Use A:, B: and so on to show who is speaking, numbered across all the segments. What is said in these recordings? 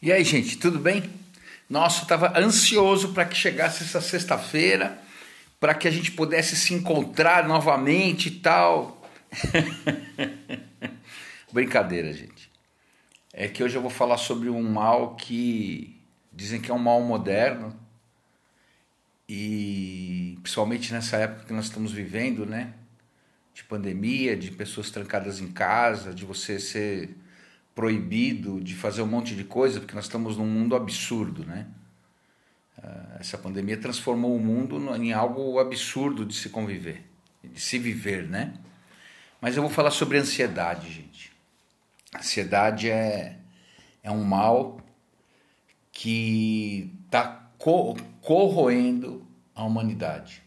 A: E aí, gente, tudo bem? Nossa, eu estava ansioso para que chegasse essa sexta-feira, para que a gente pudesse se encontrar novamente e tal. Brincadeira, gente. É que hoje eu vou falar sobre um mal que dizem que é um mal moderno e principalmente nessa época que nós estamos vivendo, né? De pandemia, de pessoas trancadas em casa, de você ser proibido de fazer um monte de coisa, porque nós estamos num mundo absurdo, né? Ah, essa pandemia transformou o mundo em algo absurdo de se conviver, de se viver, né? Mas eu vou falar sobre ansiedade, gente. Ansiedade é, é um mal que está co corroendo a humanidade.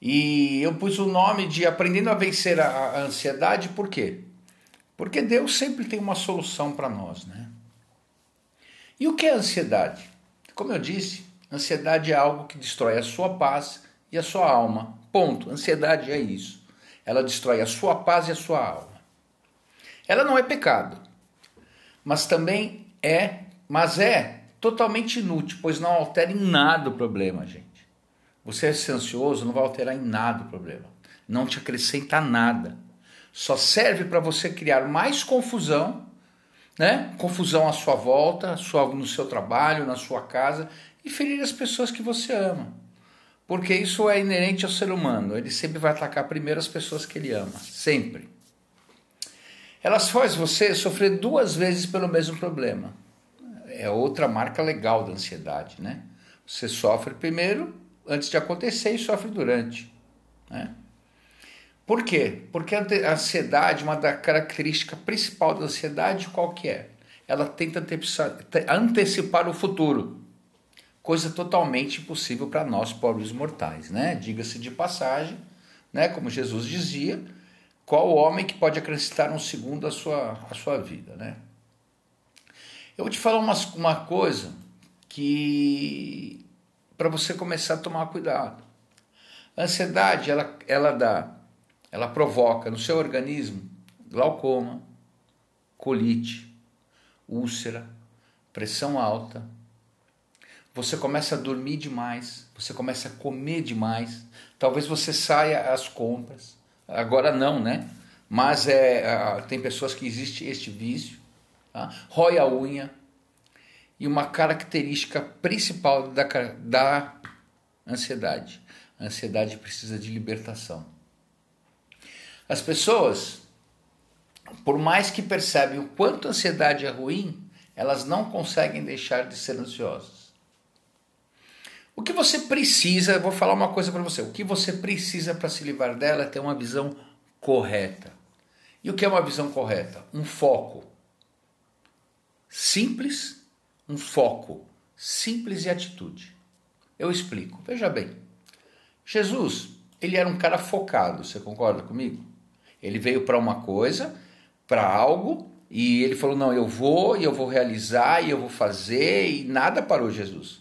A: E eu pus o nome de Aprendendo a Vencer a, a Ansiedade, por quê? Porque Deus sempre tem uma solução para nós, né? E o que é ansiedade? Como eu disse, ansiedade é algo que destrói a sua paz e a sua alma. Ponto. Ansiedade é isso. Ela destrói a sua paz e a sua alma. Ela não é pecado, mas também é, mas é totalmente inútil, pois não altera em nada o problema, gente. Você é ansioso, não vai alterar em nada o problema. Não te acrescenta nada só serve para você criar mais confusão, né? Confusão à sua volta, no seu trabalho, na sua casa e ferir as pessoas que você ama. Porque isso é inerente ao ser humano. Ele sempre vai atacar primeiro as pessoas que ele ama, sempre. Elas fazem você sofrer duas vezes pelo mesmo problema. É outra marca legal da ansiedade, né? Você sofre primeiro antes de acontecer e sofre durante, né? Por quê? Porque a ansiedade, uma da característica principal da ansiedade, qual que é? Ela tenta antecipar o futuro, coisa totalmente impossível para nós pobres mortais, né? Diga-se de passagem, né? Como Jesus dizia, qual homem que pode acrescentar um segundo à sua, à sua vida, né? Eu vou te falar uma, uma coisa que para você começar a tomar cuidado. A ansiedade, ela, ela dá ela provoca no seu organismo glaucoma, colite, úlcera, pressão alta. Você começa a dormir demais, você começa a comer demais. Talvez você saia às compras. Agora não, né? Mas é, tem pessoas que existe este vício. Tá? Rói a unha. E uma característica principal da, da ansiedade. A ansiedade precisa de libertação. As pessoas, por mais que percebem o quanto a ansiedade é ruim, elas não conseguem deixar de ser ansiosas. O que você precisa, vou falar uma coisa para você, o que você precisa para se livrar dela é ter uma visão correta. E o que é uma visão correta? Um foco. Simples, um foco. Simples e atitude. Eu explico. Veja bem. Jesus, ele era um cara focado, você concorda comigo? Ele veio para uma coisa, para algo, e ele falou: Não, eu vou, e eu vou realizar, e eu vou fazer, e nada parou Jesus.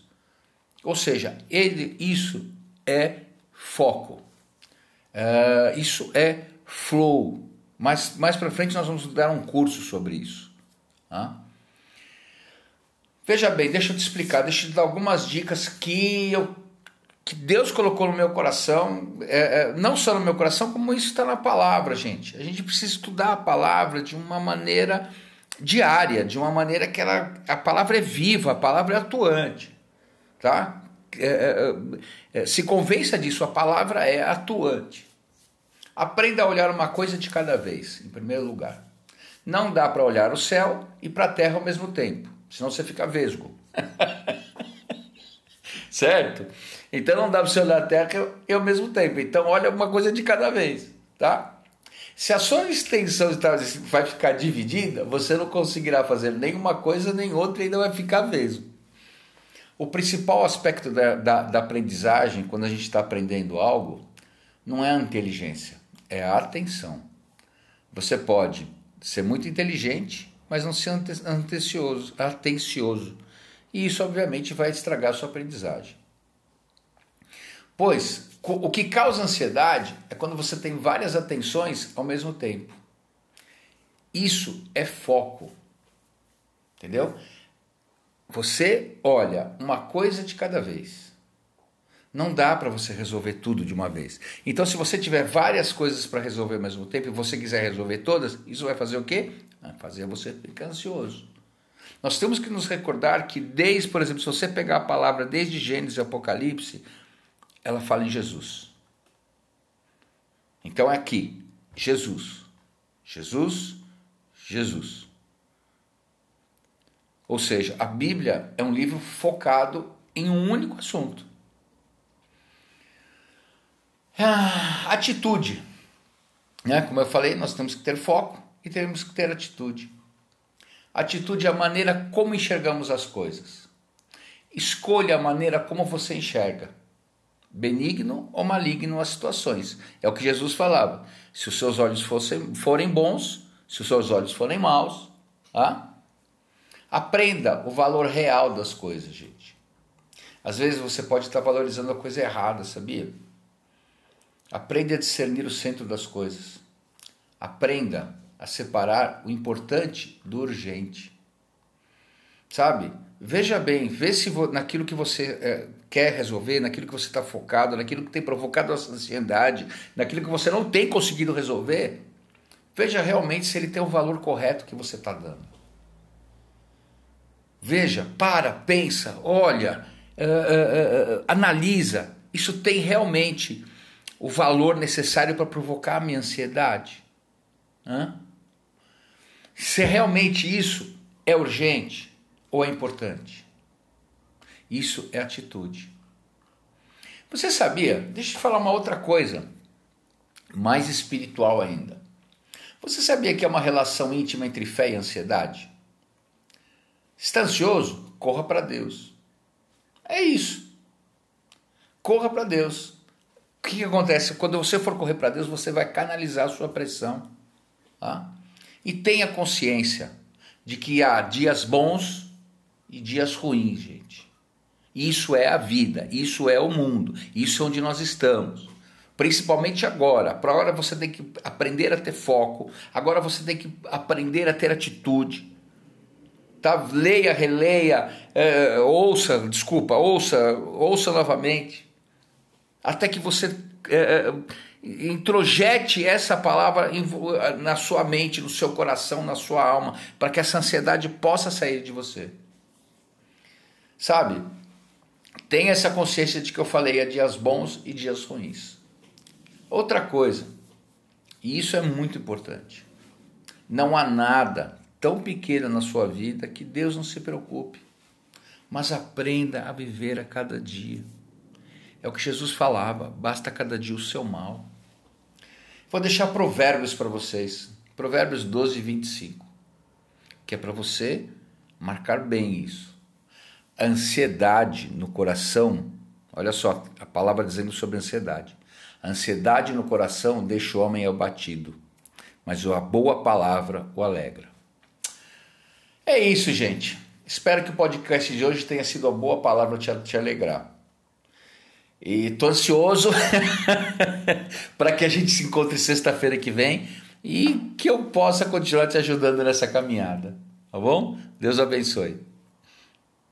A: Ou seja, ele, isso é foco, uh, isso é flow. Mais, mais para frente nós vamos dar um curso sobre isso. Tá? Veja bem, deixa eu te explicar, deixa eu te dar algumas dicas que eu que Deus colocou no meu coração, é, é, não só no meu coração, como isso está na palavra, gente. A gente precisa estudar a palavra de uma maneira diária, de uma maneira que ela, a palavra é viva, a palavra é atuante, tá? É, é, é se convença disso, a palavra é atuante. Aprenda a olhar uma coisa de cada vez, em primeiro lugar. Não dá para olhar o céu e para a terra ao mesmo tempo, senão você fica vesgo. certo? Então não dá para você olhar a Terra e ao mesmo tempo. Então olha uma coisa de cada vez, tá? Se a sua extensão vai ficar dividida, você não conseguirá fazer nenhuma coisa nem outra e ainda vai ficar mesmo. O principal aspecto da, da, da aprendizagem, quando a gente está aprendendo algo, não é a inteligência, é a atenção. Você pode ser muito inteligente, mas não ser atencioso, atencioso. E isso, obviamente, vai estragar a sua aprendizagem. Pois o que causa ansiedade é quando você tem várias atenções ao mesmo tempo. Isso é foco. Entendeu? Você olha uma coisa de cada vez. Não dá para você resolver tudo de uma vez. Então, se você tiver várias coisas para resolver ao mesmo tempo e você quiser resolver todas, isso vai fazer o quê? Vai fazer você ficar ansioso. Nós temos que nos recordar que, desde, por exemplo, se você pegar a palavra desde Gênesis e Apocalipse, ela fala em Jesus. Então é aqui, Jesus. Jesus, Jesus. Ou seja, a Bíblia é um livro focado em um único assunto. Ah, atitude. Né? Como eu falei, nós temos que ter foco e temos que ter atitude. Atitude é a maneira como enxergamos as coisas. Escolha a maneira como você enxerga. Benigno ou maligno as situações. É o que Jesus falava. Se os seus olhos fossem, forem bons, se os seus olhos forem maus, ah? aprenda o valor real das coisas, gente. Às vezes você pode estar valorizando a coisa errada, sabia? Aprenda a discernir o centro das coisas. Aprenda a separar o importante do urgente. Sabe? Veja bem, vê se naquilo que você é, quer resolver, naquilo que você está focado, naquilo que tem provocado a ansiedade, naquilo que você não tem conseguido resolver, veja realmente se ele tem o valor correto que você está dando. Veja, para, pensa, olha, uh, uh, uh, analisa. Isso tem realmente o valor necessário para provocar a minha ansiedade? Hã? se realmente isso é urgente ou é importante. Isso é atitude. Você sabia? Deixa eu falar uma outra coisa, mais espiritual ainda. Você sabia que é uma relação íntima entre fé e ansiedade? Está ansioso? Corra para Deus. É isso. Corra para Deus. O que, que, acontece? Quando você for correr para Deus, você vai canalizar a sua pressão. Tá? E tenha consciência de que há dias bons e dias ruins, gente. Isso é a vida, isso é o mundo, isso é onde nós estamos. Principalmente agora. Agora você tem que aprender a ter foco, agora você tem que aprender a ter atitude. Tá? Leia, releia, é, ouça, desculpa, ouça, ouça novamente. Até que você é, introjete essa palavra na sua mente, no seu coração, na sua alma, para que essa ansiedade possa sair de você. Sabe? Tenha essa consciência de que eu falei há dias bons e dias ruins. Outra coisa, e isso é muito importante. Não há nada tão pequeno na sua vida que Deus não se preocupe. Mas aprenda a viver a cada dia. É o que Jesus falava, basta cada dia o seu mal. Vou deixar provérbios para vocês. Provérbios 12, 25. Que é para você marcar bem isso. Ansiedade no coração. Olha só a palavra dizendo sobre ansiedade. ansiedade no coração deixa o homem abatido, mas a boa palavra o alegra. É isso, gente. Espero que o podcast de hoje tenha sido a boa palavra te, te alegrar. E tô ansioso para que a gente se encontre sexta-feira que vem e que eu possa continuar te ajudando nessa caminhada. Tá bom? Deus abençoe.